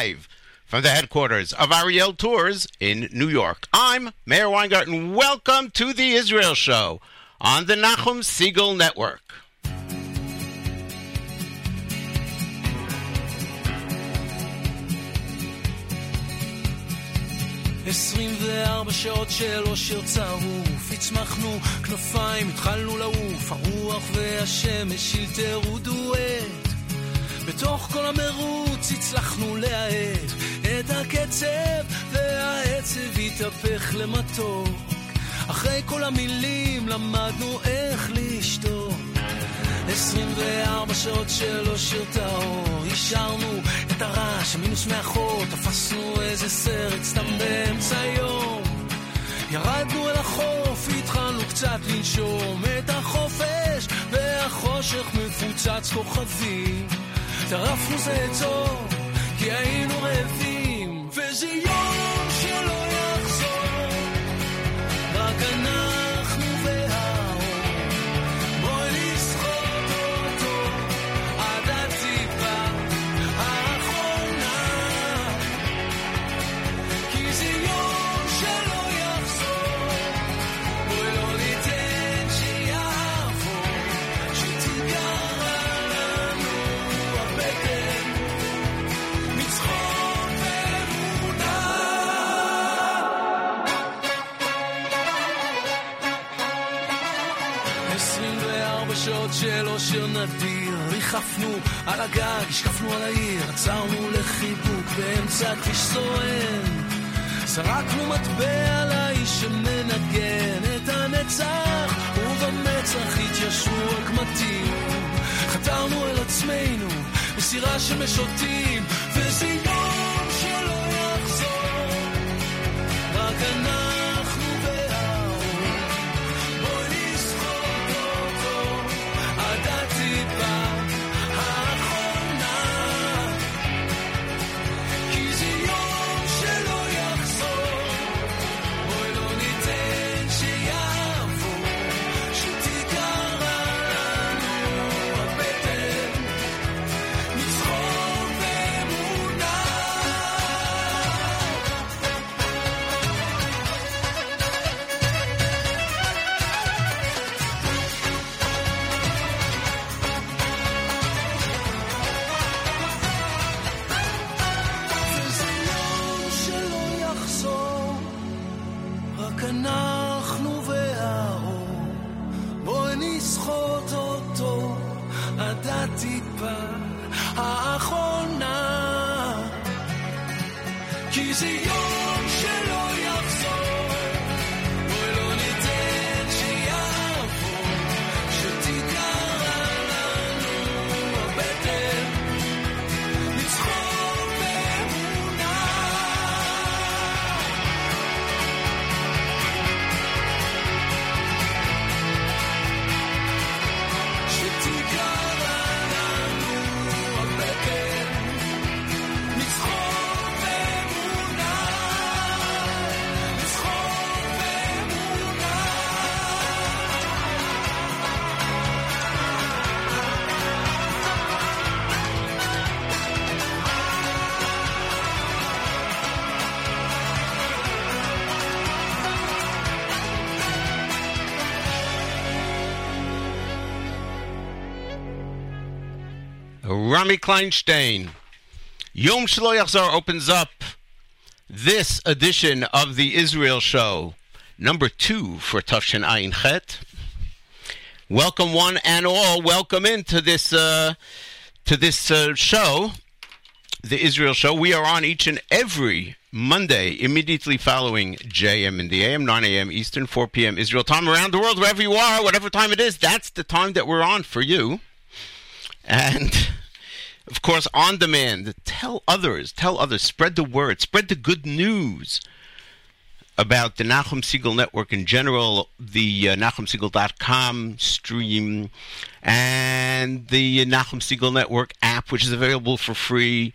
live from the headquarters of Ariel Tours in New York. I'm Meir Weingarten. Welcome to the Israel Show on the Nachum Segal Network. עשרים וארבע שעות של אושר צרוף, הצמחנו כנפיים, התחלנו לעוף, הרוח והשמש דואט. בתוך כל המרוץ הצלחנו להאט את הקצב, והעצב התהפך למתוק. אחרי כל המילים למדנו איך לשתוק. 24 שעות של אושר טהור, השארנו את הרעש, המינוס מאחור, תפסנו איזה סרט סתם באמצע היום. ירדנו אל החוף, התחלנו קצת לנשום את החופש, והחושך מפוצץ כוכבים. טרפנו זה את זו, כי היינו רעבים, וזה יום נדיר, ריחפנו על הגג, השקפנו על העיר, עצרנו לחיבוק באמצע כביש סואן. זרקנו מטבע לאיש שמנגן את הנצח, ובמצח התיישבו הקמטים. חתרנו אל עצמנו בסירה משוטים, Rami Kleinstein. Yom Shlo Yachzor opens up this edition of the Israel Show, number two for Tav Shin Ayin Chet. Welcome one and all. Welcome into this uh, to this uh, show, the Israel Show. We are on each and every Monday, immediately following JM in the AM, 9 a.m. Eastern, 4 p.m. Israel time. Around the world, wherever you are, whatever time it is, that's the time that we're on for you. And of course, on demand, tell others, tell others, spread the word, spread the good news about the Nachum Segal Network in general, the uh, NachumSegal.com stream, and the Nachum Segal Network app, which is available for free.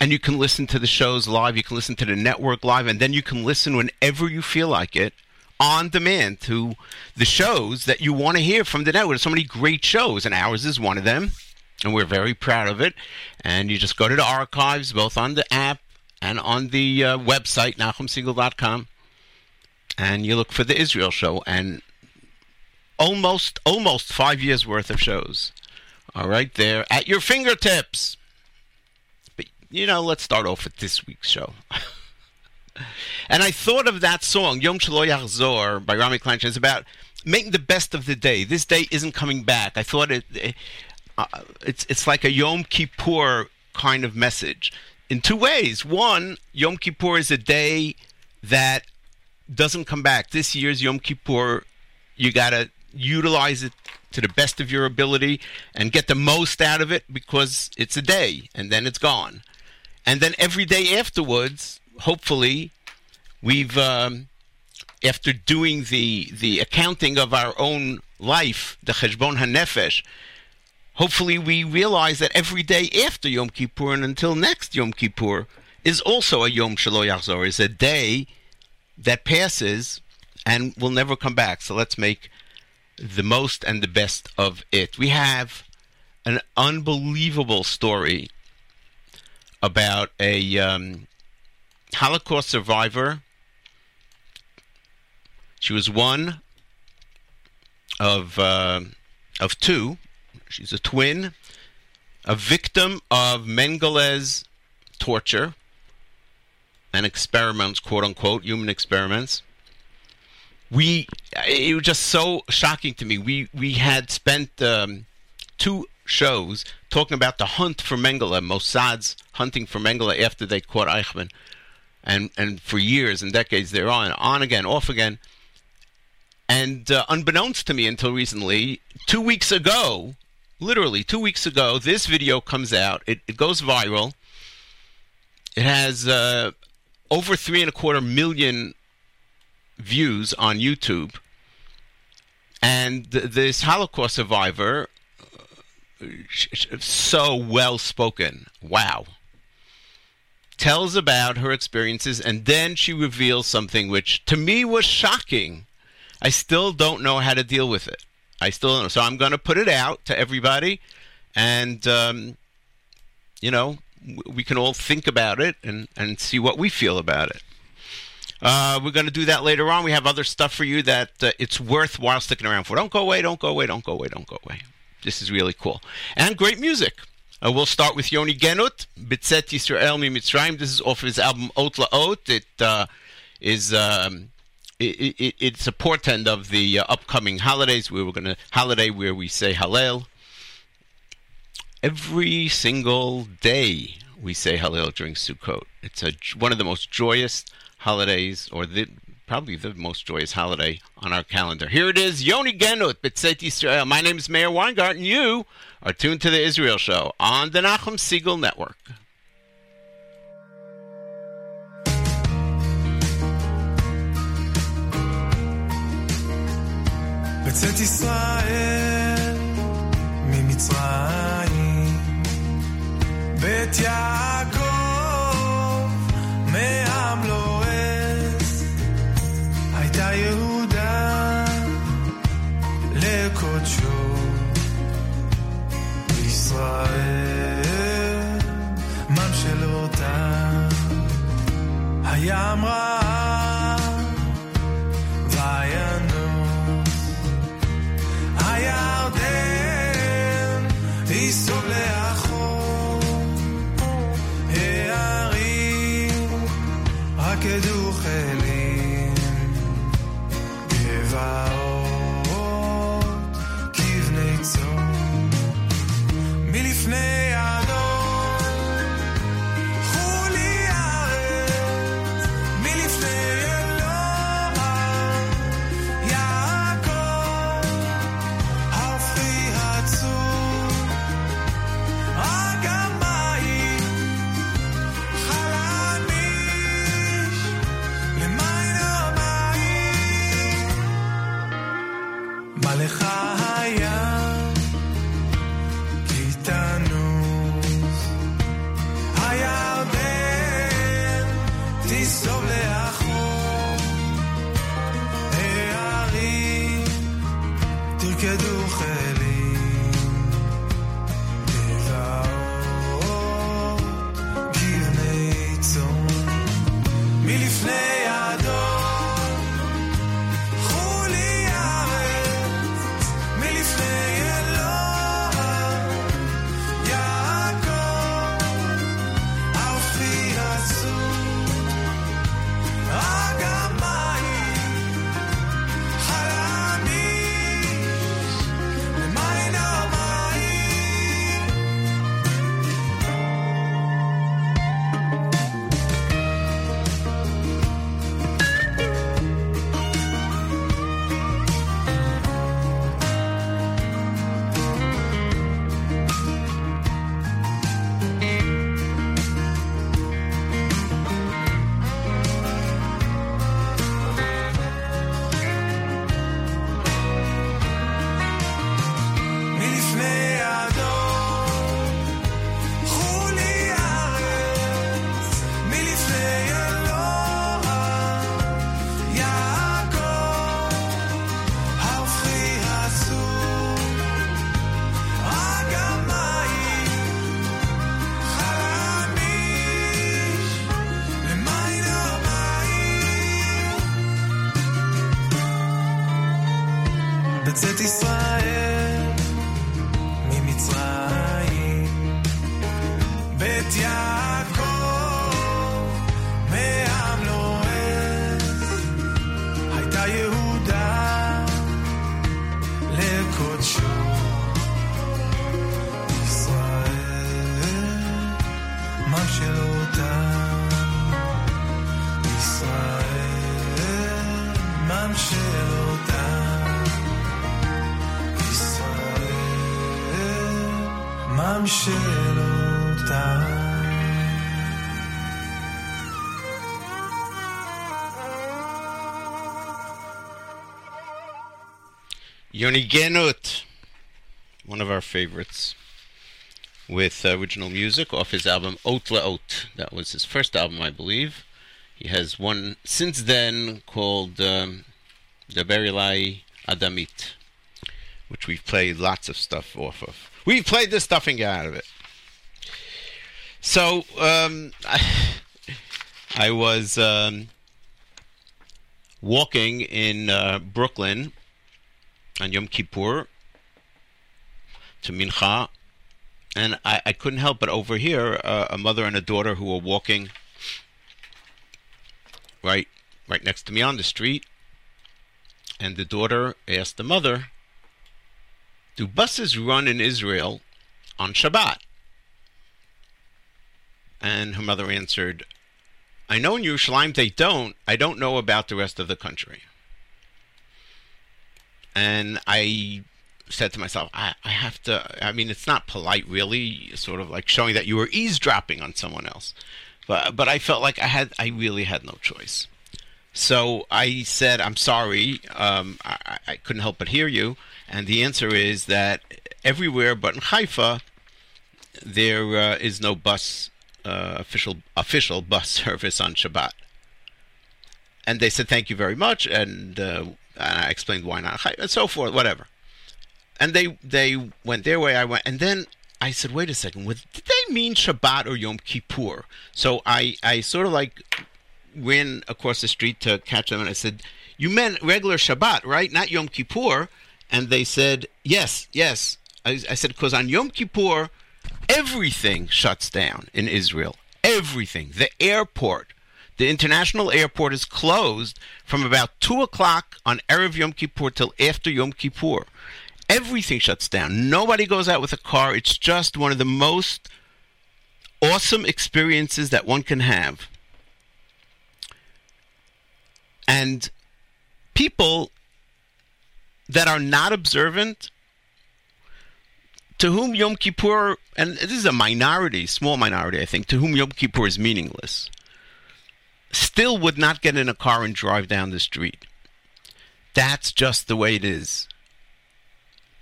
And you can listen to the shows live, you can listen to the network live, and then you can listen whenever you feel like it on demand to the shows that you want to hear from the network. There's so many great shows, and ours is one of them. And we're very proud of it. And you just go to the archives, both on the app and on the uh, website, NachumSegal.com, and you look for the Israel show, and almost almost five years worth of shows are right there at your fingertips. But you know, let's start off with this week's show. and I thought of that song, Yom Shelo Yachzor by Rami Kleinstein. It's about making the best of the day. This day isn't coming back. I thought it, it uh, it's it's like a Yom Kippur kind of message in two ways. One, Yom Kippur is a day that doesn't come back. This year's Yom Kippur, you got to utilize it to the best of your ability and get the most out of it because it's a day and then it's gone. And then every day afterwards, hopefully, we've um, after doing the the accounting of our own life, the cheshbon hanefesh. Hopefully, we realize that every day after Yom Kippur and until next Yom Kippur is also a Yom Shelo Yachzor, is a day that passes and will never come back. So let's make the most and the best of it. We have an unbelievable story about a um, Holocaust survivor. She was one of uh, of two. She's a twin, a victim of Mengele's torture and experiments, quote unquote, human experiments. We it was just so shocking to me. We we had spent um, two shows talking about the hunt for Mengele, Mossad's hunting for Mengele after they caught Eichmann, and and for years and decades they're on on again, off again. And uh, unbeknownst to me until recently, two weeks ago, literally two weeks ago, this video comes out. It, it goes viral. It has uh, over three and a quarter million views on YouTube. And th- this Holocaust survivor, uh, so well spoken, wow, tells about her experiences, and then she reveals something which to me was shocking. I still don't know how to deal with it. I still don't know. So I'm going to put it out to everybody, and um, you know, we can all think about it and and see what we feel about it. Uh, we're going to do that later on. We have other stuff for you that uh, it's worthwhile sticking around for. Don't go away. Don't go away. Don't go away. Don't go away. This is really cool and great music. Uh, we'll start with Yoni Genut, Bitzet Yisrael Mi Mitzrayim. This is off his album Ot Laot. It uh, is um, it, it, it's a portend of the uh, upcoming holidays. We were going to holiday where we say Hallel. Every single day we say Hallel during Sukkot. It's a one of the most joyous holidays, or the probably the most joyous holiday on our calendar. Here it is, Yoni Genut, B'tzeit Yisrael. My name is Meir Weingarten. You are tuned to the Israel Show on the Nachum Segal Network. בצאת ישראל ממצרים, בית יעקב מעם לועז, הייתה יהודה לקודשו, ישראל ממשלותה, הים רעה Yoni Genut, one of our favorites, with uh, original music off his album Ot. That was his first album, I believe. He has one since then called um, Daber Elai Adamit, which we've played lots of stuff off of. We've played the stuffing out of it. So, um, I, I was um, walking in uh, Brooklyn on Yom Kippur to Mincha, and I, I couldn't help but overhear uh, a mother and a daughter who were walking right right next to me on the street, and the daughter asked the mother, "Do buses run in Israel on Shabbat?" And her mother answered, "I know in Yerushalayim they don't. I don't know about the rest of the country." And I said to myself, I, I have to. I mean, it's not polite, really, sort of like showing that you were eavesdropping on someone else. But but I felt like I had, I really had no choice. So I said, I'm sorry, um, I, I couldn't help but hear you. And the answer is that everywhere but in Haifa, there uh, is no bus uh, official official bus service on Shabbat. And they said, thank you very much, and. Uh, and I explained why not, and so forth, whatever. And they they went their way, I went, and then I said, wait a second, did they mean Shabbat or Yom Kippur? So I I sort of like ran across the street to catch them, and I said, you meant regular Shabbat, right? Not Yom Kippur? And they said, yes, yes. I, I said, because on Yom Kippur, everything shuts down in Israel. Everything. The airport, the international airport is closed from about 2 o'clock on Erev Yom Kippur till after Yom Kippur. Everything shuts down. Nobody goes out with a car. It's just one of the most awesome experiences that one can have. And people that are not observant, to whom Yom Kippur, and this is a minority, small minority, I think, to whom Yom Kippur is meaningless still would not get in a car and drive down the street. That's just the way it is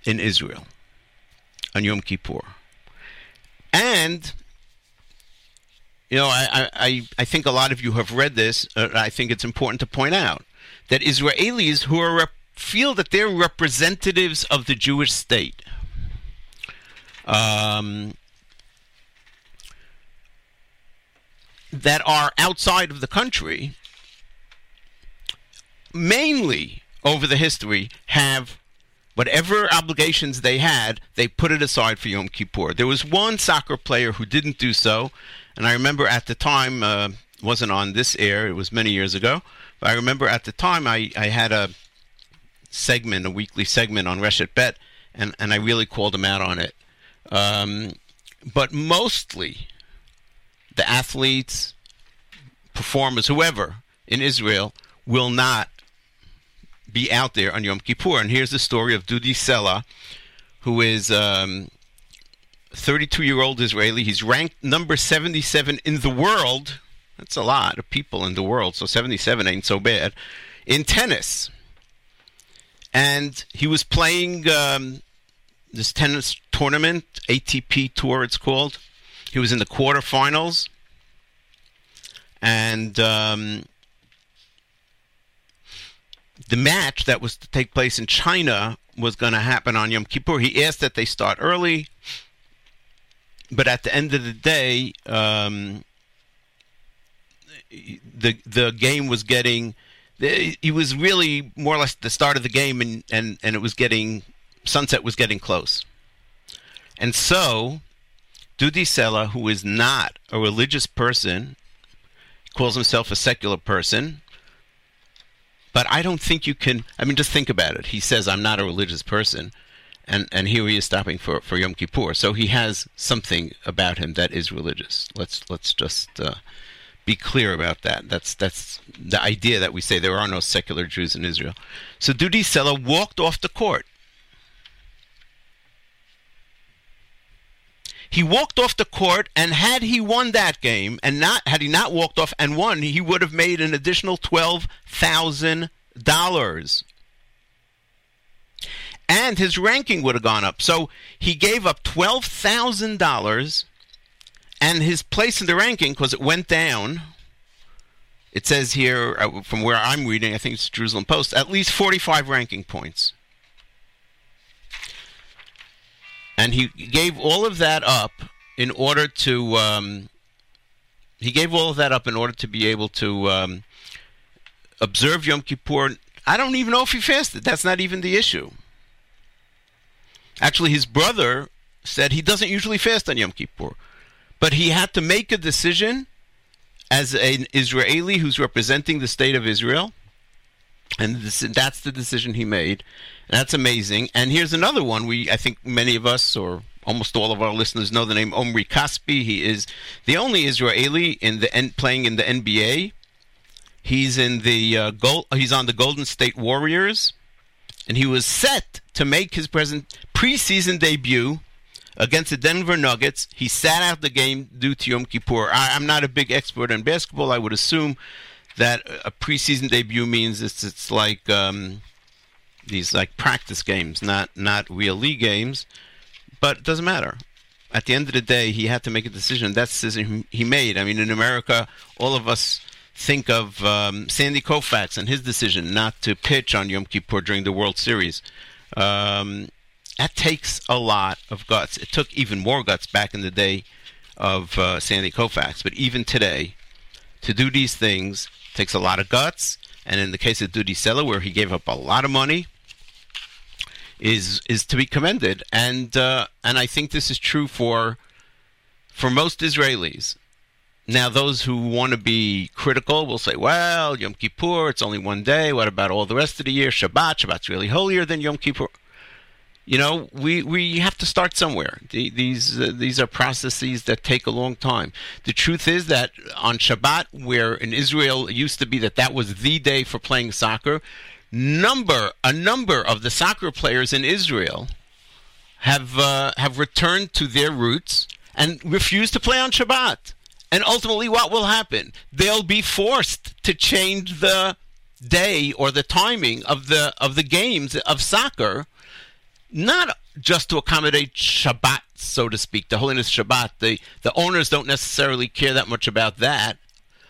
in Israel on Yom Kippur. And, you know, I, I, I think a lot of you have read this. Uh, I think it's important to point out that Israelis who are rep- feel that they're representatives of the Jewish state. Um, that are outside of the country, mainly over the history, have whatever obligations they had, they put it aside for Yom Kippur. There was one soccer player who didn't do so, and I remember at the time, uh, wasn't on this air, it was many years ago, but I remember at the time I, I had a segment, a weekly segment on Reshet Bet, and, and I really called him out on it. Um, but mostly, the athletes, performers, whoever in Israel will not be out there on Yom Kippur. And here's the story of Dudi Sela, who is um, 32 year old Israeli. He's ranked number 77 in the world. That's a lot of people in the world, so 77 ain't so bad. In tennis. And he was playing um, this tennis tournament, ATP Tour, it's called. He was in the quarterfinals, and um, the match that was to take place in China was going to happen on Yom Kippur. He asked that they start early, but at the end of the day, um, the the game was getting he was really more or less the start of the game, and and and it was getting sunset was getting close, and so Dudi Sela, who is not a religious person, calls himself a secular person. But I don't think you can. I mean, just think about it. He says, "I'm not a religious person," and and here he is stopping for for Yom Kippur. So he has something about him that is religious. Let's let's just uh, be clear about that. That's that's the idea that we say there are no secular Jews in Israel. So Dudi Sela walked off the court. He walked off the court, and had he won that game, and not had he not walked off and won, he would have made an additional twelve thousand dollars, and his ranking would have gone up. So he gave up twelve thousand dollars, and his place in the ranking because it went down. It says here, uh, from where I'm reading, I think it's Jerusalem Post, at least forty-five ranking points. And he gave all of that up in order to um, he gave all of that up in order to be able to um, observe Yom Kippur. I don't even know if he fasted. That's not even the issue. Actually, his brother said he doesn't usually fast on Yom Kippur, but he had to make a decision as an Israeli who's representing the state of Israel, and this, that's the decision he made. That's amazing. And here's another one. We, I think, many of us or almost all of our listeners know the name Omri Casspi. He is the only Israeli in the playing in the NBA. He's in the uh, gold. He's on the Golden State Warriors, and he was set to make his present preseason debut against the Denver Nuggets. He sat out the game due to Yom Kippur. I, I'm not a big expert on basketball. I would assume that a preseason debut means it's it's like. Um, these like practice games, not not real league games. But it doesn't matter. At the end of the day, he had to make a decision. That's the decision he made. I mean, in America, all of us think of um, Sandy Koufax and his decision not to pitch on Yom Kippur during the World Series. Um, that takes a lot of guts. It took even more guts back in the day of uh, Sandy Koufax, but even today, to do these things takes a lot of guts. And in the case of Dudi Sela, where he gave up a lot of money, is is to be commended. And uh, and I think this is true for for most Israelis. Now, those who want to be critical will say, "Well, Yom Kippur, it's only one day. What about all the rest of the year? Shabbat, Shabbat's really holier than Yom Kippur." You know, we, we have to start somewhere. The, these uh, these are processes that take a long time. The truth is that on Shabbat, where in Israel it used to be that that was the day for playing soccer, number a number of the soccer players in Israel have uh, have returned to their roots and refused to play on Shabbat. And ultimately, what will happen? They'll be forced to change the day or the timing of the of the games of soccer, not just to accommodate Shabbat, so to speak, the holiness Shabbat. The the owners don't necessarily care that much about that,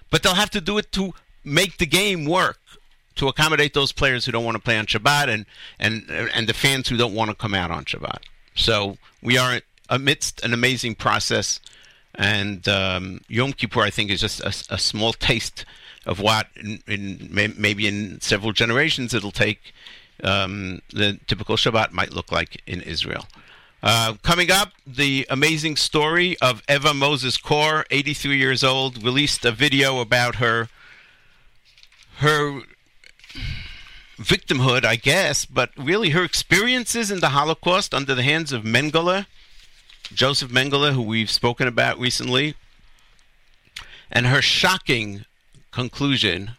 but they'll have to do it to make the game work to accommodate those players who don't want to play on Shabbat and and and the fans who don't want to come out on Shabbat. So we are amidst an amazing process, and um, Yom Kippur I think is just a, a small taste of what in, in maybe in several generations it'll take. Um, the typical Shabbat might look like in Israel. Uh, coming up, the amazing story of Eva Moses Kor, 83 years old, released a video about her her victimhood, I guess, but really her experiences in the Holocaust under the hands of Mengele, Joseph Mengele, who we've spoken about recently, and her shocking conclusion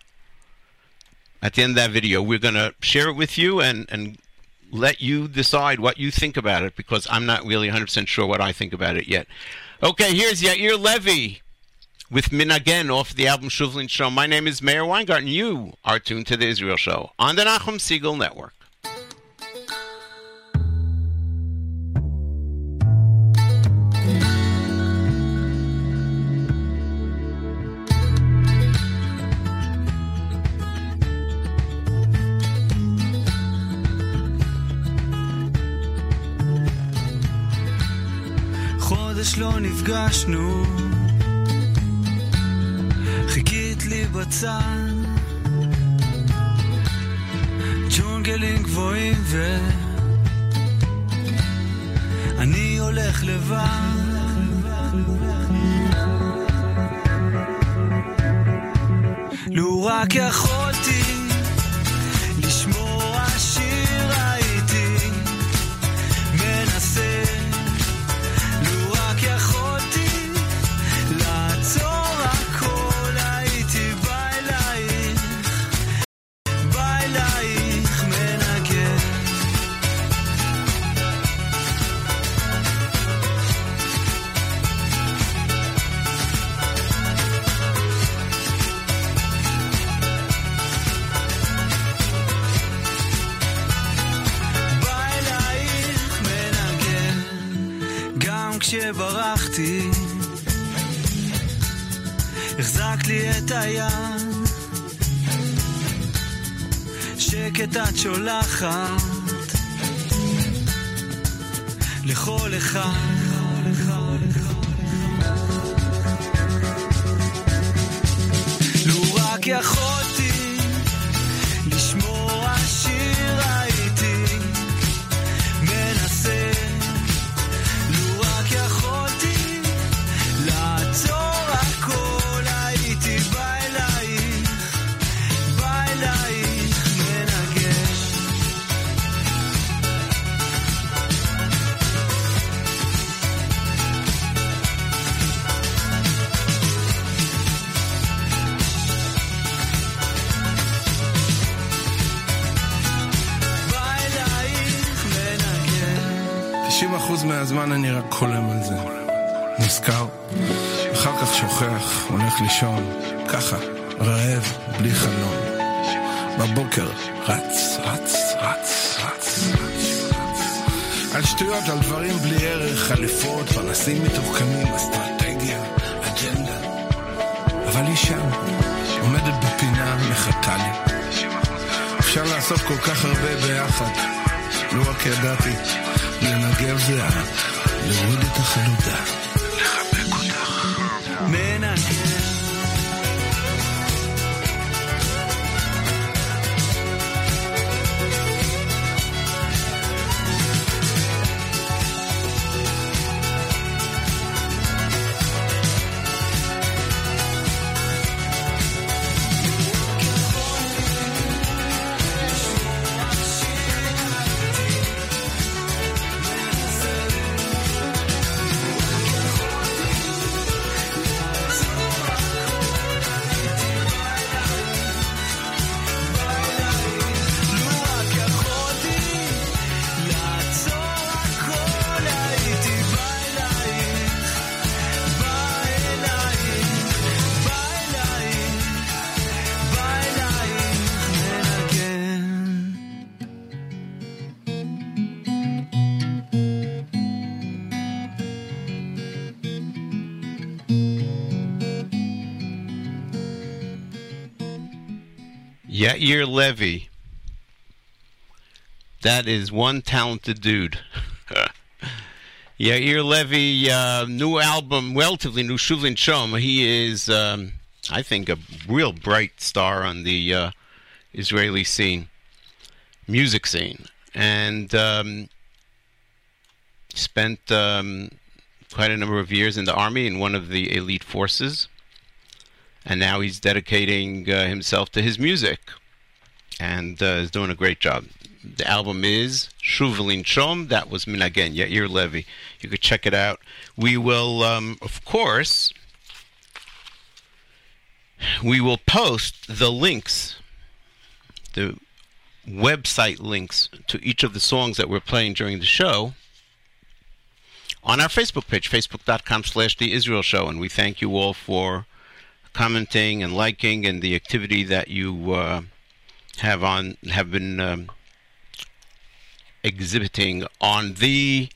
at the end of that video. We're going to share it with you and, and let you decide what you think about it because I'm not really 100% sure what I think about it yet. Okay, here's Yair Levy with Minagen off the album Shuvlin Show. My name is Meir Weingarten. You are tuned to the Israel Show on the Nachum Segal Network. חודש לא נפגשנו, חיכית לי בצד, ג'ונגלים גבוהים ו... אני הולך לבד. לו רק יכולתי החזקת לי את היד שקט את שולחת. לכל אחד. לו רק יכולתי 90% מהזמן אני רק חולם על זה. נזכר, אחר כך שוכח, הולך לישון, ככה, רעב, בלי חלום. בבוקר, רץ, רץ, רץ, רץ, רץ. על שטויות, על דברים בלי ערך, חליפות, פנסים מתוחכמים, אסטרטגיה, אג'נדה. אבל היא שם, עומדת בפינה, מחכה לי. אפשר לעשות כל כך הרבה ביחד. לו רק ידעתי לנגב זיעה, להוריד את החלודה, לחבק אותך. Yair Levy. That is one talented dude. yeah, Yair Levy, uh, new album, relatively new, Shuvlin Shom. He is, um, I think, a real bright star on the uh, Israeli scene, music scene. And um, spent um, quite a number of years in the army in one of the elite forces and now he's dedicating uh, himself to his music and uh, is doing a great job. The album is Shuvalin Shom. That was Minagen, Yair Levy. You could check it out. We will, um, of course, we will post the links, the website links to each of the songs that we're playing during the show on our Facebook page, facebook.com slash the Israel Show. And we thank you all for commenting and liking and the activity that you uh, have on have been um, exhibiting on the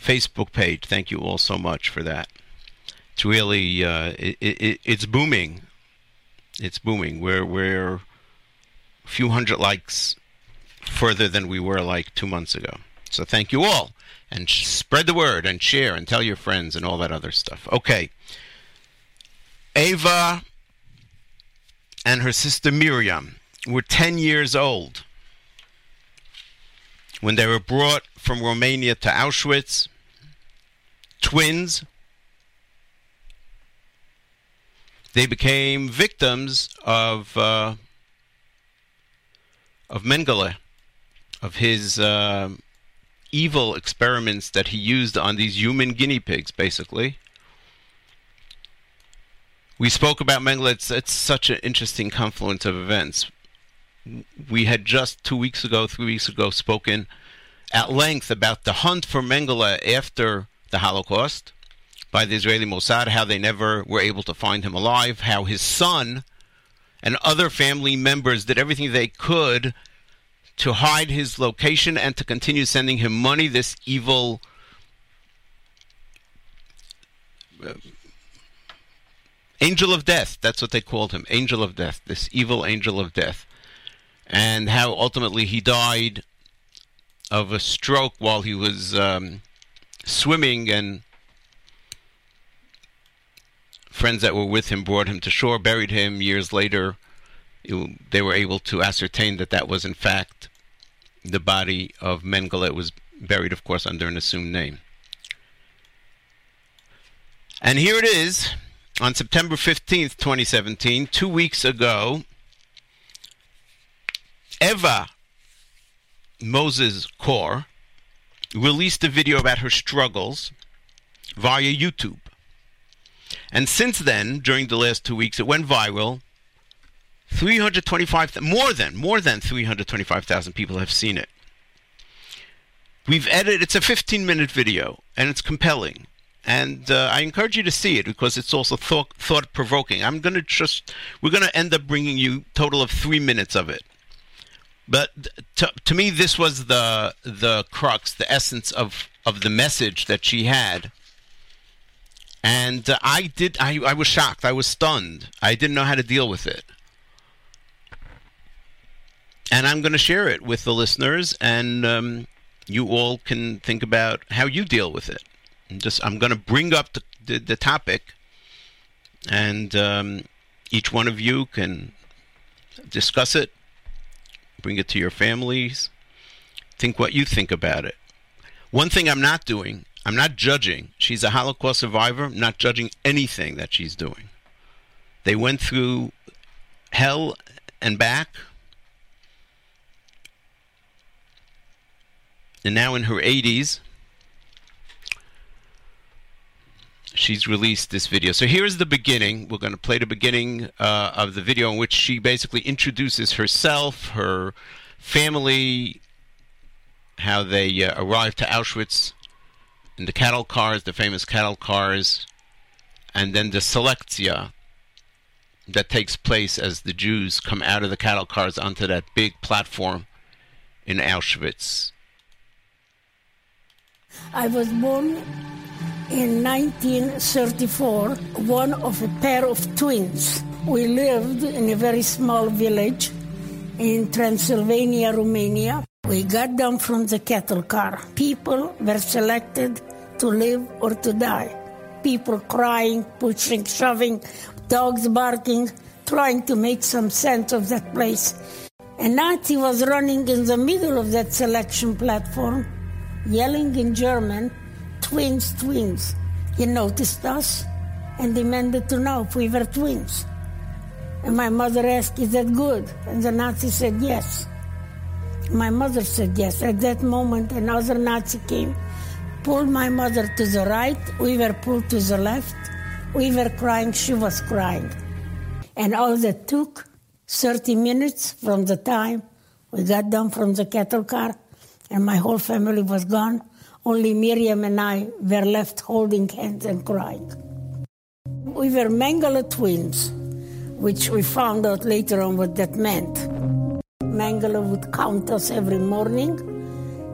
Facebook page. Thank you all so much for that. It's really uh, it, it, it's booming. It's booming. We're we're a few hundred likes further than we were like two months ago. So thank you all, and sh- spread the word and share and tell your friends and all that other stuff. Okay. Ava and her sister Miriam were 10 years old when they were brought from Romania to Auschwitz. Twins. They became victims of uh, of Mengele, of his uh, evil experiments that he used on these human guinea pigs, basically. We spoke about Mengele. It's, it's such an interesting confluence of events. We had just two weeks ago, three weeks ago, spoken at length about the hunt for Mengele after the Holocaust by the Israeli Mossad, how they never were able to find him alive, how his son and other family members did everything they could to hide his location and to continue sending him money. This evil uh, angel of death, that's what they called him, angel of death, this evil angel of death. And how ultimately he died of a stroke while he was um, swimming and friends that were with him brought him to shore, buried him. Years later, it- they were able to ascertain that that was in fact the body of Mengele. It was buried, of course, under an assumed name. And here it is on September 15th, 2017, two weeks ago. Eva Moses Kor released a video about her struggles via YouTube. And since then, during the last two weeks, it went viral. 325, more than, more than 325,000 people have seen it. We've edited, it's a 15 minute video, and it's compelling. And uh, I encourage you to see it because it's also thought, thought provoking. I'm going to just, we're going to end up bringing you total of three minutes of it. But to, to me, this was the the crux, the essence of, of the message that she had and uh, I did. I, I was shocked. I was stunned. I didn't know how to deal with it, and I'm going to share it with the listeners, and um, you all can think about how you deal with it. And just I'm going to bring up the, the, the topic, and um, each one of you can discuss it, bring it to your families, think what you think about it. One thing I'm not doing I'm not judging. She's a Holocaust survivor. I'm not judging anything that she's doing. They went through hell and back. And now in her 80s, she's released this video. So here's the beginning. We're going to play the beginning uh, of the video in which she basically introduces herself, her family, how they uh, arrived to Auschwitz in the cattle cars, the famous cattle cars, and then the selectia that takes place as the Jews come out of the cattle cars onto that big platform in Auschwitz. I was born in 1934, one of a pair of twins. We lived in a very small village in Transylvania, Romania. We got down from the cattle car. People were selected to live or to die. People crying, pushing, shoving, dogs barking, trying to make some sense of that place. A Nazi was running in the middle of that selection platform, yelling in German, twins, twins. He noticed us and demanded to know if we were twins. And my mother asked, Is that good? And the Nazi said, Yes. My mother said yes. At that moment, another Nazi came, pulled my mother to the right. We were pulled to the left. We were crying. She was crying. And all that took 30 minutes from the time we got down from the cattle car, and my whole family was gone. Only Miriam and I were left holding hands and crying. We were Mengele twins, which we found out later on what that meant. Mengele would count us every morning,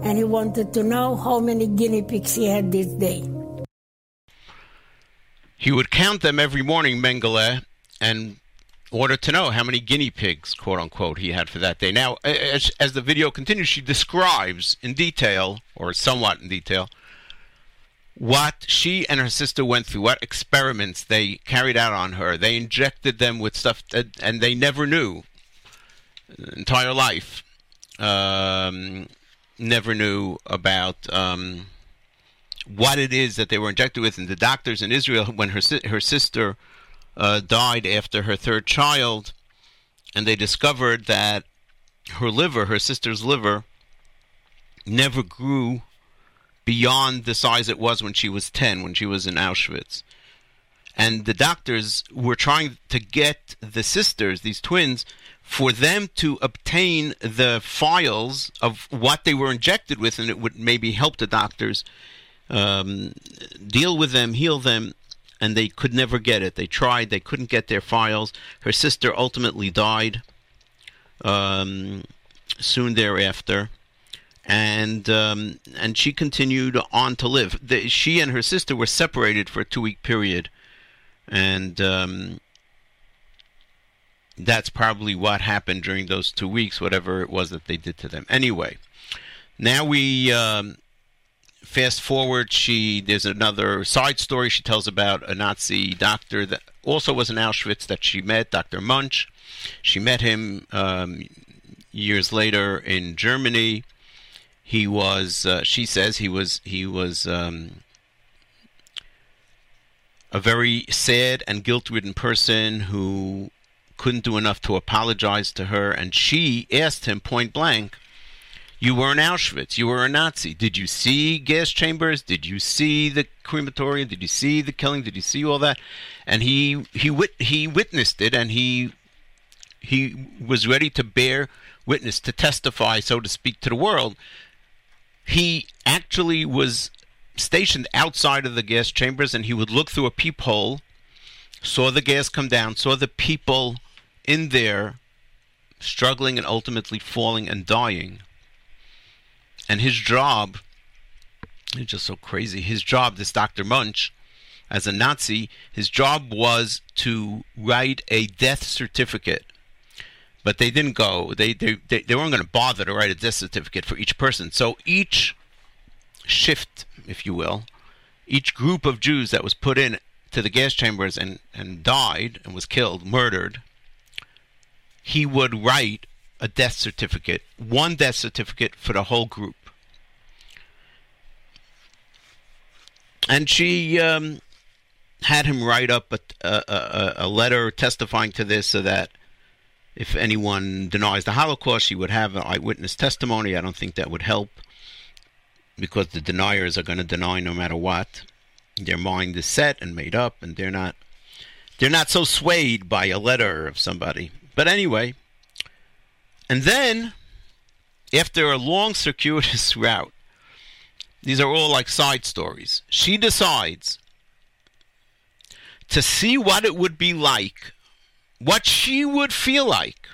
and he wanted to know how many guinea pigs he had this day. He would count them every morning, Mengele, and order to know how many guinea pigs, quote unquote, he had for that day. Now, as, as the video continues, she describes in detail, or somewhat in detail, what she and her sister went through, what experiments they carried out on her. They injected them with stuff that, and they never knew entire life. Um, never knew about um, what it is that they were injected with. And the doctors in Israel, when her her sister uh, died after her third child, and they discovered that her liver, her sister's liver, never grew beyond the size it was when she was 10, when she was in Auschwitz. And the doctors were trying to get the sisters, these twins, for them to obtain the files of what they were injected with, and it would maybe help the doctors um, deal with them, heal them, and they could never get it. They tried, they couldn't get their files. Her sister ultimately died um, soon thereafter, and um, and she continued on to live. The, she and her sister were separated for a two week period, and um, that's probably what happened during those two weeks, whatever it was that they did to them. Anyway, now we um, fast forward. She there's another side story she tells about a Nazi doctor that also was in Auschwitz that she met, Dr. Munch. She met him um, years later in Germany. He was, uh, she says, he was he was um, a very sad and guilt-ridden person who couldn't do enough to apologize to her, and she asked him point blank, "You were in Auschwitz. You were a Nazi. Did you see gas chambers? Did you see the crematorium? Did you see the killing? Did you see all that?" And he he wit- he witnessed it, and he he was ready to bear witness to testify, so to speak, to the world. He actually was stationed outside of the gas chambers, and he would look through a peephole, saw the gas come down, saw the people in there struggling and ultimately falling and dying. And his job, it's just so crazy. His job, this Dr. Munch, as a Nazi, his job was to write a death certificate. But they didn't go. They they they, they weren't going to bother to write a death certificate for each person. So each shift, if you will, each group of Jews that was put in to the gas chambers and, and died and was killed, murdered, he would write a death certificate, one death certificate for the whole group. And she um, had him write up a, a, a, letter testifying to this so that if anyone denies the Holocaust, she would have an eyewitness testimony. I don't think that would help because the deniers are going to deny no matter what. Their mind is set and made up, and they're not they're not so swayed by a letter of somebody. But anyway, and then after a long circuitous route, these are all like side stories. She decides to see what it would be like, what she would feel like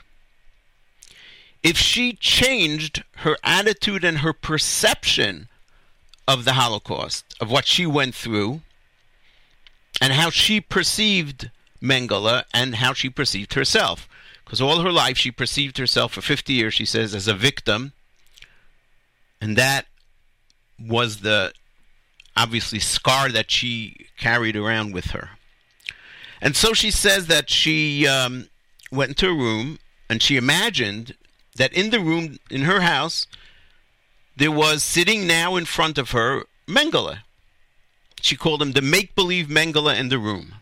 if she changed her attitude and her perception of the Holocaust, of what she went through, and how she perceived Mengele and how she perceived herself. Because all her life she perceived herself for 50 years, she says, as a victim. And that was the obviously scar that she carried around with her. And so she says that she um, went into a room and she imagined that in the room in her house there was sitting now in front of her Mengele. She called him the make believe Mengele in the room.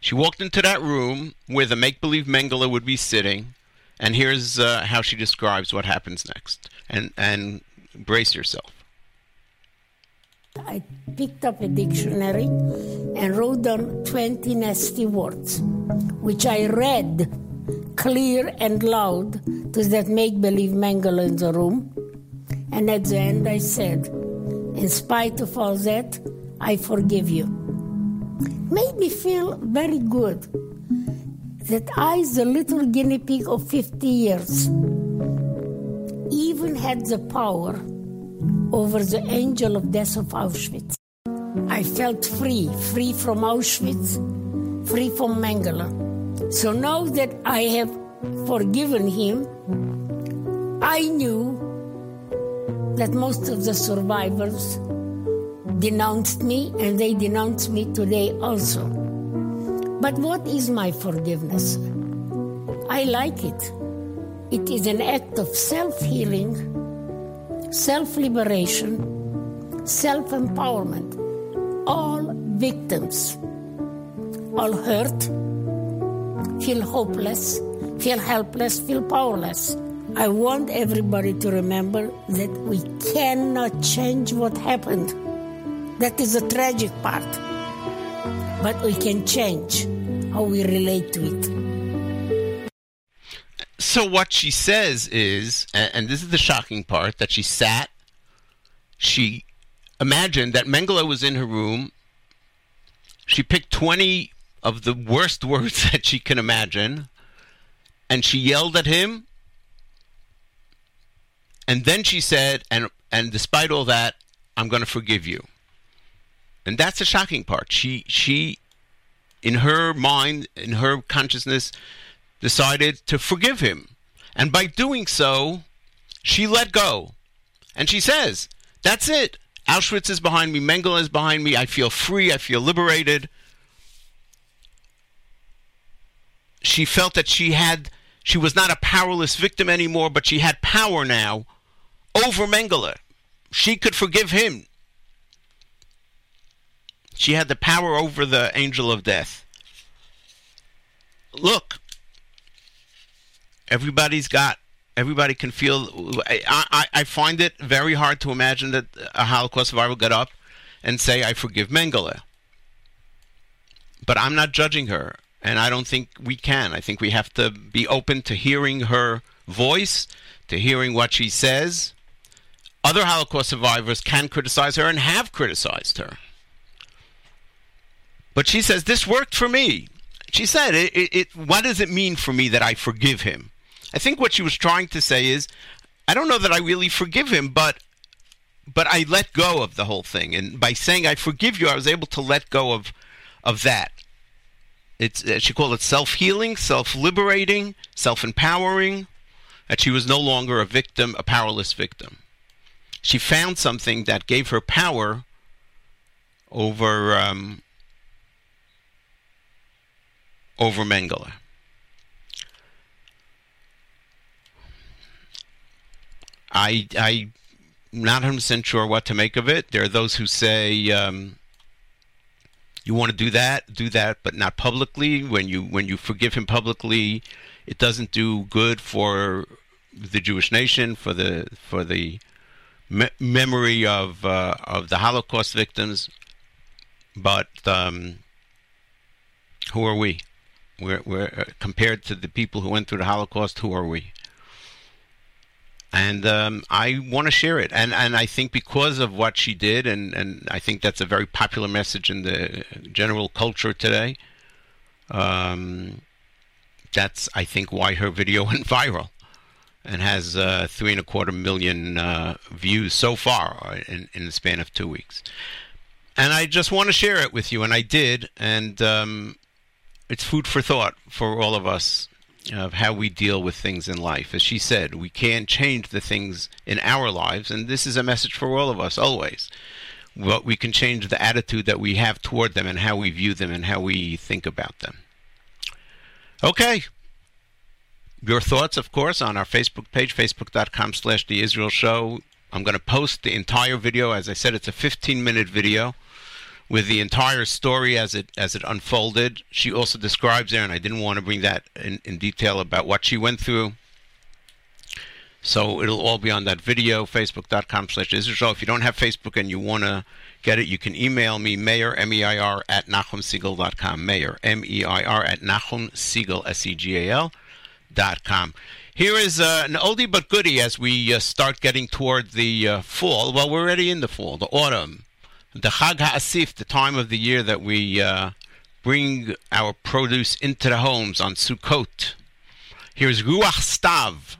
She walked into that room where the make believe Mengele would be sitting, and here's uh, how she describes what happens next. And, and brace yourself. I picked up a dictionary and wrote down 20 nasty words, which I read clear and loud to that make believe Mengele in the room. And at the end, I said, In spite of all that, I forgive you. Made me feel very good that I, the little guinea pig of 50 years, even had the power over the angel of death of Auschwitz. I felt free, free from Auschwitz, free from Mengele. So now that I have forgiven him, I knew that most of the survivors denounced me and they denounce me today also. But what is my forgiveness? I like it. It is an act of self healing self liberation, self empowerment. All victims, all hurt, feel hopeless, feel helpless, feel powerless. I want everybody to remember that we cannot change what happened. That is the tragic part. But we can change how we relate to it. So what she says is, and, this is the shocking part, that she sat, she imagined that Mengele was in her room. She picked 20 of the worst words that she can imagine, and she yelled at him. And then she said, and and despite all that, I'm going to forgive you. And that's the shocking part. She she in her mind, in her consciousness, decided to forgive him. And by doing so, she let go. And she says, That's it. Auschwitz is behind me. Mengele is behind me. I feel free. I feel liberated. She felt that she had, she was not a powerless victim anymore, but she had power now over Mengele. She could forgive him. She had the power over the angel of death. Look, everybody's got everybody can feel I, I, I find it very hard to imagine that a holocaust survivor get up and say i forgive mengele. But i'm not judging her and i don't think we can. I think we have to be open to hearing her voice to hearing what she says. Other holocaust survivors can criticize her and have criticized her but she says this worked for me she said it, it, it what does it mean for me that i forgive him I think what she was trying to say is, I don't know that I really forgive him, but but I let go of the whole thing, and by saying I forgive you, I was able to let go of of that. It's uh, she called it self healing, self liberating, self empowering. That she was no longer a victim, a powerless victim. She found something that gave her power over um, over Mengele. I I not 100% sure what to make of it. There are those who say um, you want to do that, do that, but not publicly. When you when you forgive him publicly, it doesn't do good for the Jewish nation, for the for the me- memory of uh, of the Holocaust victims. But um, who are we? We're, we're uh, compared to the people who went through the Holocaust. Who are we? and um, I want to share it. And and I think because of what she did, and and I think that's a very popular message in the general culture today. Um, that's I think why her video went viral, and has uh, three and a quarter million uh, views so far in in the span of two weeks. And I just want to share it with you, and I did, and um, it's food for thought for all of us of how we deal with things in life. As she said, we can't change the things in our lives, and this is a message for all of us always. But we can change the attitude that we have toward them and how we view them and how we think about them. Okay. Your thoughts, of course, on our Facebook page, facebook.com slash the Israel Show. I'm going to post the entire video. As I said, it's a 15 minute video with the entire story as it as it unfolded. She also describes there, and I didn't want to bring that in, in detail about what she went through. So it'll all be on that video, facebook.com slash Israel. If you don't have Facebook and you want to get it, you can email me, Meir, M-E-I-R, at nachumsegal.com. Meir, M-E-I-R, at nachumsegal, S-E-G-A-L, dot com. Here is uh, an oldie but goodie as we uh, start getting toward the uh, fall. Well, we're already in the fall, the autumn the Chag HaAsif, the time of the year that we uh, bring our produce into the homes on Sukkot. Here's Ruach Stav,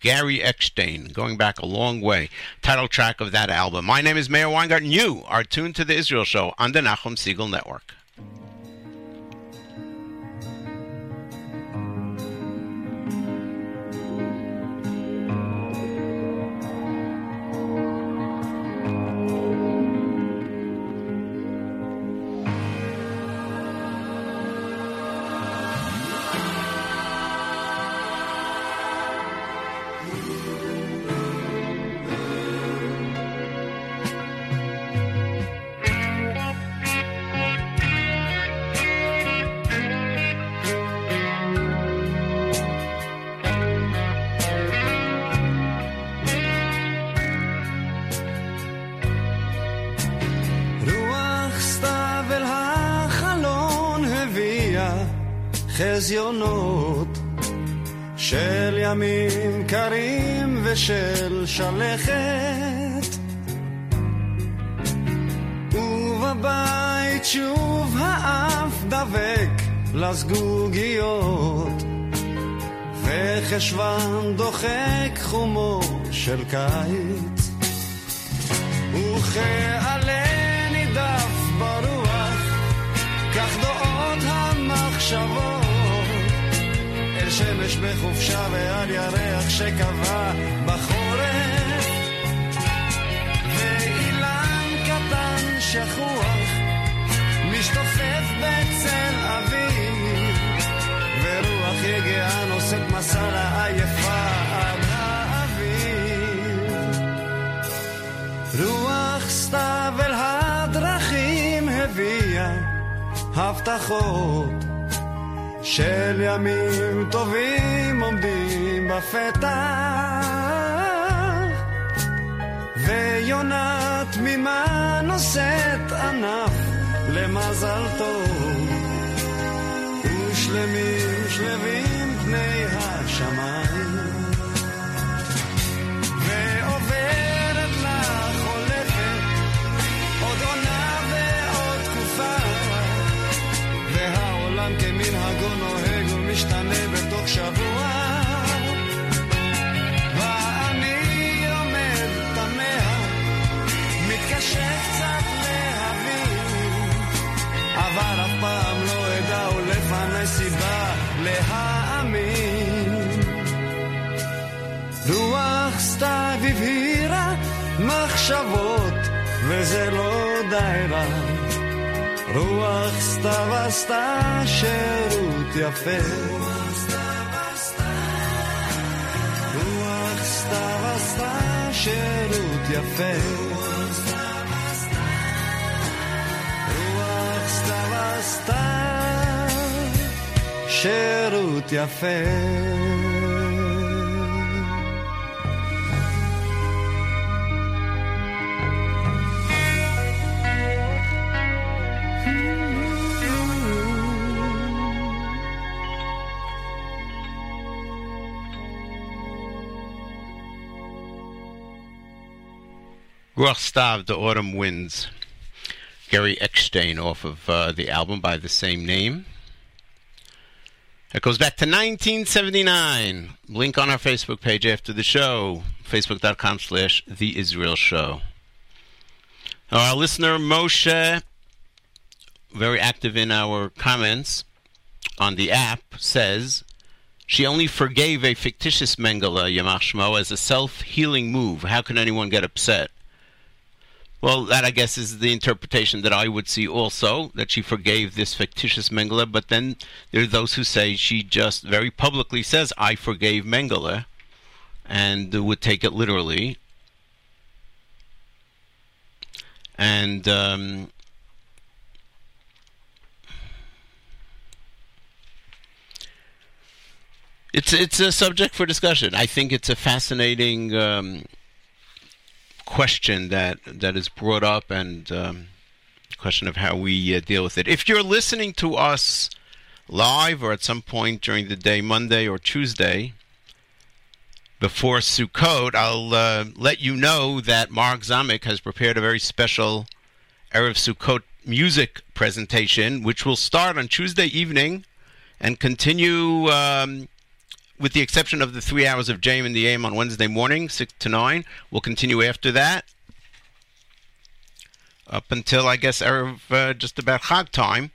Gary Eckstein, going back a long way. Title track of that album. My name is Meir Weingarten. You are tuned to the Israel Show on the Nachum Segal Network. רוח סתיו אל הדרכים הביאה הבטחות של ימים טובים עומדים בפתח. ויונה תמימה נושאת ענף למזל טוב ושלמים שלווים נוהג ומשתנה בתוך שבוע. ואני עומד תמה מתקשה קצת להבין אבל אף פעם לא אדע ולפני סיבה להאמין. רוח סתיו הבהירה מחשבות וזה לא די רע רוח סתיו עשתה שירות יפה. רוח סתיו עשתה שירות יפה. רוח סתיו עשתה שירות יפה Ruach Stav, The Autumn Winds. Gary Eckstein off of uh, the album by the same name. It goes back to 1979. Link on our Facebook page after the show. Facebook.com slash The Israel Show. Our listener Moshe, very active in our comments on the app, says she only forgave a fictitious Mengele Yamach Shmo as a self-healing move. How can anyone get upset? Well, that I guess is the interpretation that I would see also, that she forgave this fictitious Mengele, but then there are those who say she just very publicly says, I forgave Mengele, and would take it literally. And um, it's it's a subject for discussion. I think it's a fascinating um, question that that is brought up, and um, question of how we uh, deal with it. If you're listening to us live or at some point during the day, Monday or Tuesday, before Sukkot, I'll uh, let you know that Mark Zamek has prepared a very special Erev Sukkot music presentation, which will start on Tuesday evening and continue, um, with the exception of the three hours of JM in the AM on Wednesday morning, 6 to 9. We'll continue after that up until, I guess, Erev, uh, just about Chag time.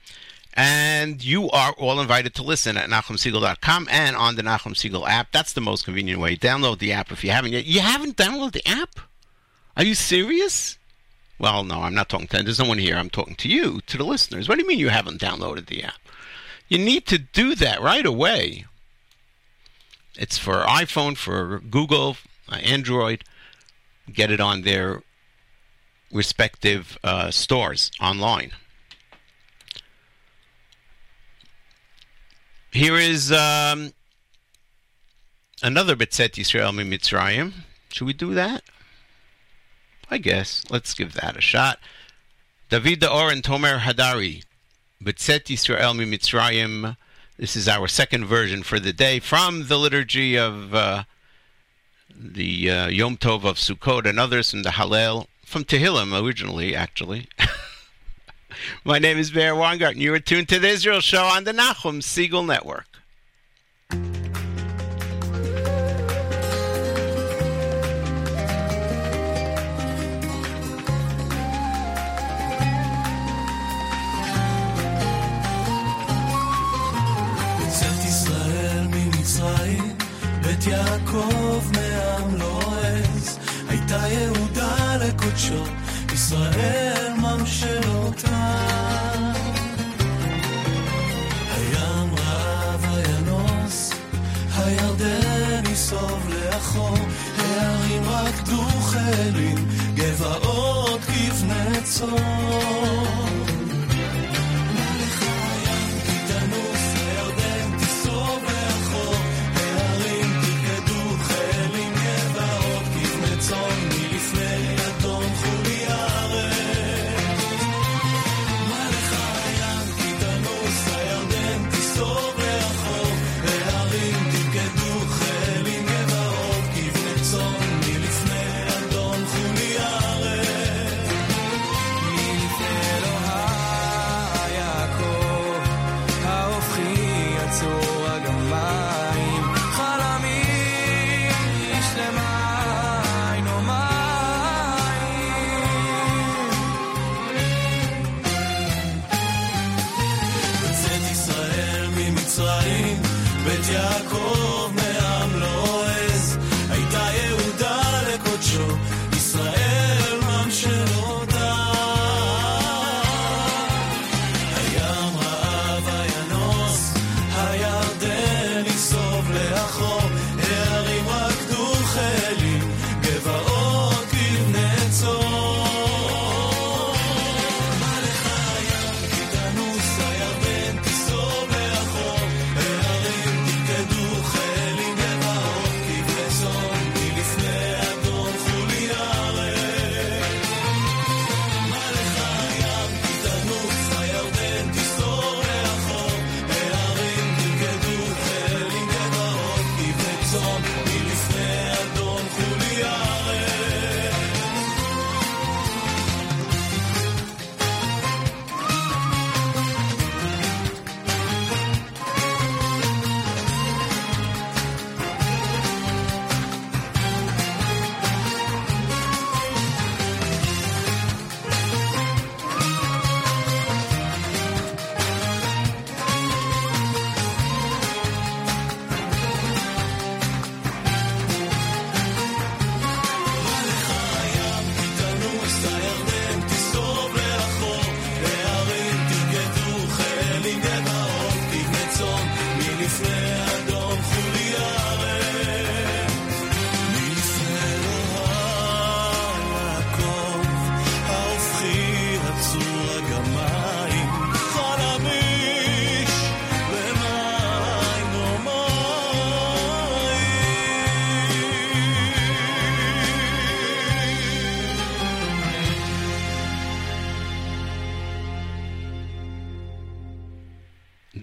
And you are all invited to listen at NachumSegal.com and on the Nachum Segal app. That's the most convenient way. Download the app if you haven't yet. You haven't downloaded the app? Are you serious? Well, no, I'm not talking to There's no one here. I'm talking to you, to the listeners. What do you mean you haven't downloaded the app? You need to do that right away. It's for iPhone, for Google, uh, Android. Get it on their respective uh, stores online. Here is um, another Betzet Yisrael Mitzrayim. Should we do that? I guess. Let's give that a shot. David D'Or and Tomer Hadari. Betzet Yisrael Mitzrayim. This is our second version for the day from the liturgy of uh, the uh, Yom Tov of Sukkot and others from the Hallel, from Tehillim originally, actually. My name is Meir Weingart, and you are tuned to the Israel Show on the Nachum Segal Network. בית יעקב מעם לועז, הייתה יהודה לקודשו, ישראל ממשלותה. הים רב הינוס, הירדן יסוב לאחור, הערים רקדו חיילים, גבעות כבני צור.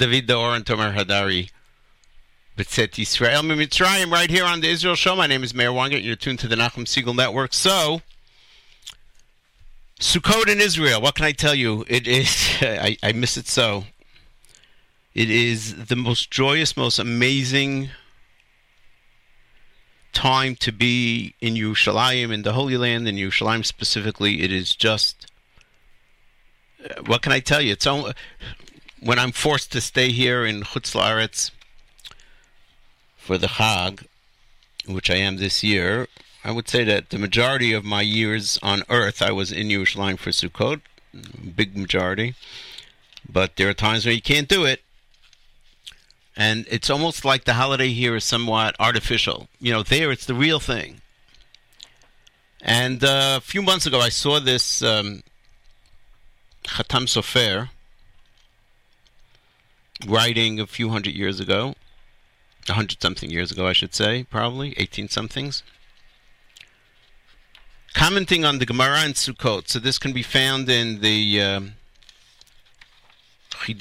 David D'Or and Tomer Hadari. B'tzet Yisrael Mitzrayim, right here on the Israel Show. My name is Meir Wangert. You're tuned to the Nachum Segal Network. So, Sukkot in Israel. What can I tell you? It is. I, I miss it so. It is the most joyous, most amazing time to be in Yerushalayim, in the Holy Land, in Yerushalayim specifically. It is just. uh, What can I tell you? It's only when I'm forced to stay here in Chutz La'aretz for the Chag, which I am this year, I would say that the majority of my years on Earth, I was in Yerushalayim for Sukkot, big majority. But there are times when you can't do it, and it's almost like the holiday here is somewhat artificial. You know, there it's the real thing. And uh, a few months ago, I saw this um, Chatam Sofer writing a few hundred years ago, a hundred something years ago, I should say, probably eighteen somethings, commenting on the Gemara and Sukkot. So this can be found in the um, of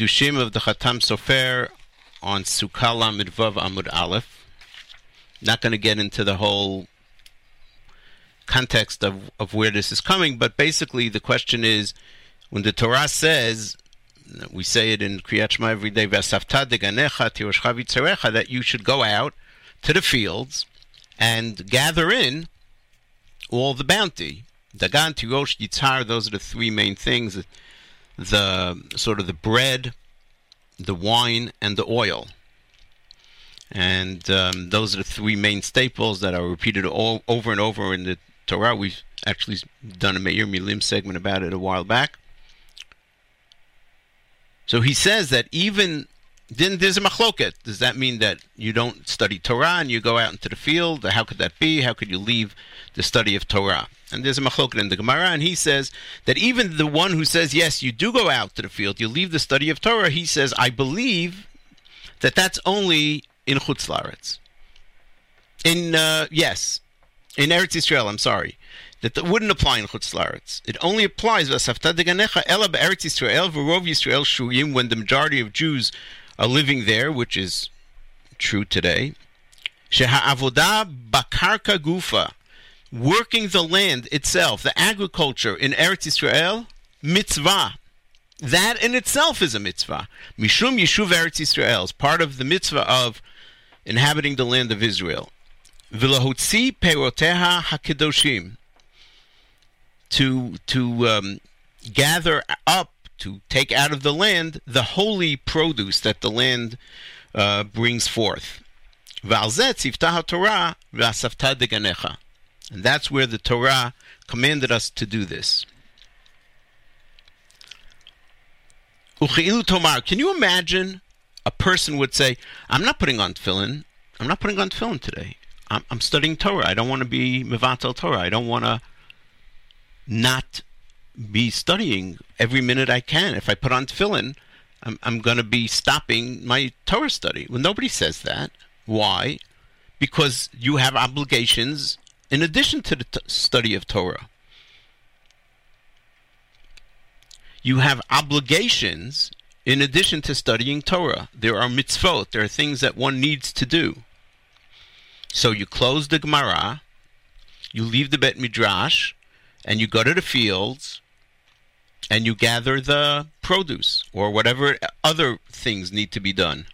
the Chatam Sofer on Sukkah Lamed Vav Amud Aleph. Not going to get into the whole context of, of where this is coming, but basically the question is when the Torah says, we say it in Kriyat Shema every day, that you should go out to the fields and gather in all the bounty. Dagan, tirosh, yitzhar, those are the three main things. The sort of the bread, the wine, and the oil. And um, those are the three main staples that are repeated all, over and over in the Torah. We've actually done a Meir Milim segment about it a while back. So he says that even then there's a machloket. Does that mean that you don't study Torah and you go out into the field? How could that be? How could you leave the study of Torah? And there's a machloket in the Gemara, and he says that even the one who says yes, you do go out to the field, you leave the study of Torah. He says, I believe that that's only in Chutz Laretz. In uh, yes, in Eretz Israel. I'm sorry. That wouldn't apply in Chutz Laretz. It only applies when the majority of Jews are living there, which is true today. Sheha'avodah bakarka gufa, working the land itself, the agriculture in Eretz Yisrael, mitzvah. That in itself is a mitzvah. Mishum Yishuv Eretz Yisrael is part of the mitzvah of inhabiting the land of Israel. V'lahotzi peroteha hakedoshim. To to um, gather up, to take out of the land the holy produce that the land uh, brings forth. And that's where the Torah commanded us to do this. Can you imagine a person would say, I'm not putting on tefillin. I'm not putting on tefillin today. I'm, I'm studying Torah. I don't want to be mevatel Torah. I don't want to not be studying every minute I can. If I put on tefillin, I'm, I'm going to be stopping my Torah study. Well, nobody says that. Why? Because you have obligations in addition to the t- study of Torah. You have obligations in addition to studying Torah. There are mitzvot, there are things that one needs to do. So you close the Gemara, you leave the Bet Midrash, and you go to the fields, and you gather the produce or whatever other things need to be done.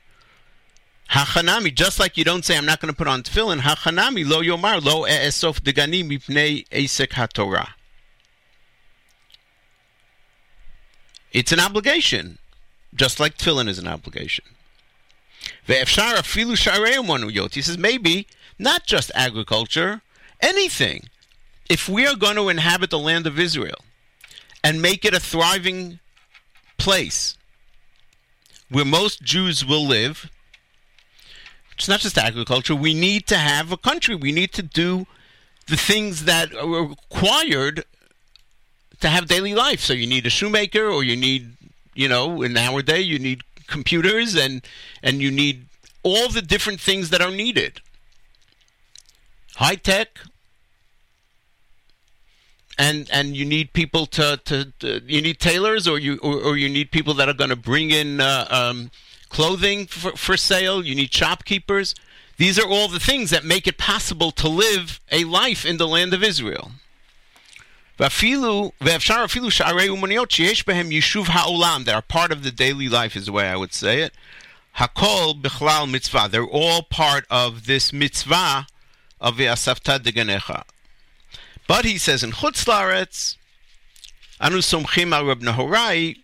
Hachanami, just like you don't say, I'm not going to put on tefillin, Hachanami lo yomar lo e'esof degani mipnei esek haTorah. It's an obligation, just like tefillin is an obligation. Ve'efshar afilu sharei He says maybe not just agriculture, anything. If we are going to inhabit the land of Israel and make it a thriving place where most Jews will live, it's not just agriculture. We need to have a country. We need to do the things that are required to have daily life. So you need a shoemaker, or you need, you know, in our day, you need computers, and and you need all the different things that are needed. High tech, and and you need people to, to, to you need tailors or you or, or, you need people that are going to bring in uh, um, clothing for, for sale. You need shopkeepers. These are all the things that make it possible to live a life in the land of Israel. That are part of the daily life, is the way I would say it. Hakol bichlal mitzvah. They're all part of this mitzvah of the asafta deganecha. But he says in Chutzlaretz, Anu Somchim al Reb Nahorai,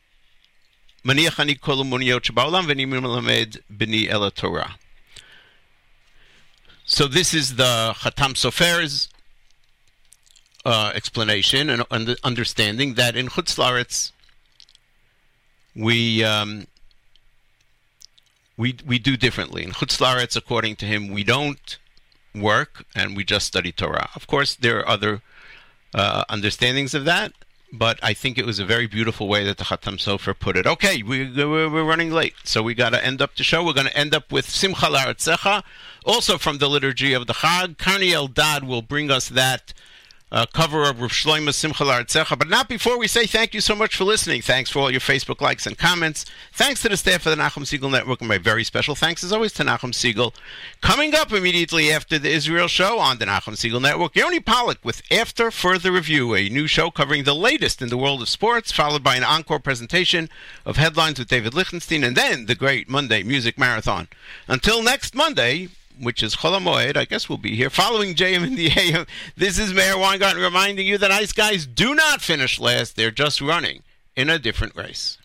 Maniach Ani Kol Bini Ela Torah. So this is the Chatam Sofer's uh, explanation and understanding that in Chutzlaretz we um, we we do differently. In Chutzlaretz, according to him, we don't work and we just study Torah. Of course, there are other uh, understandings of that, but I think it was a very beautiful way that the Chatam Sofer put it. Okay, we, we're, we're running late, so we got to end up the show. We're going to end up with Simcha La'artzecha, also from the liturgy of the Chag. Karni Eldad will bring us that uh, cover of Rav Shlomo Simcha L'Artzecha. But not before we say thank you so much for listening. Thanks for all your Facebook likes and comments. Thanks to the staff of the Nachum Segal Network, and my very special thanks, as always, to Nachum Segal. Coming up immediately after the Israel show on the Nachum Segal Network, Yoni Pollock with After Further Review, a new show covering the latest in the world of sports, followed by an encore presentation of headlines with David Lichtenstein, and then the great Monday Music Marathon. Until next Monday, which is Chol Hamoed. I guess we'll be here following JM in the AM. This is Meir Weingarten reminding you that ice guys do not finish last. They're just running in a different race.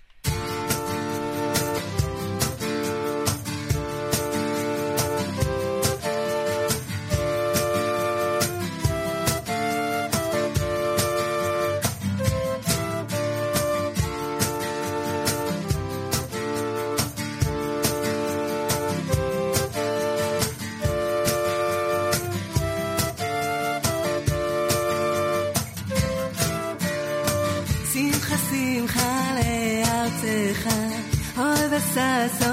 sa sa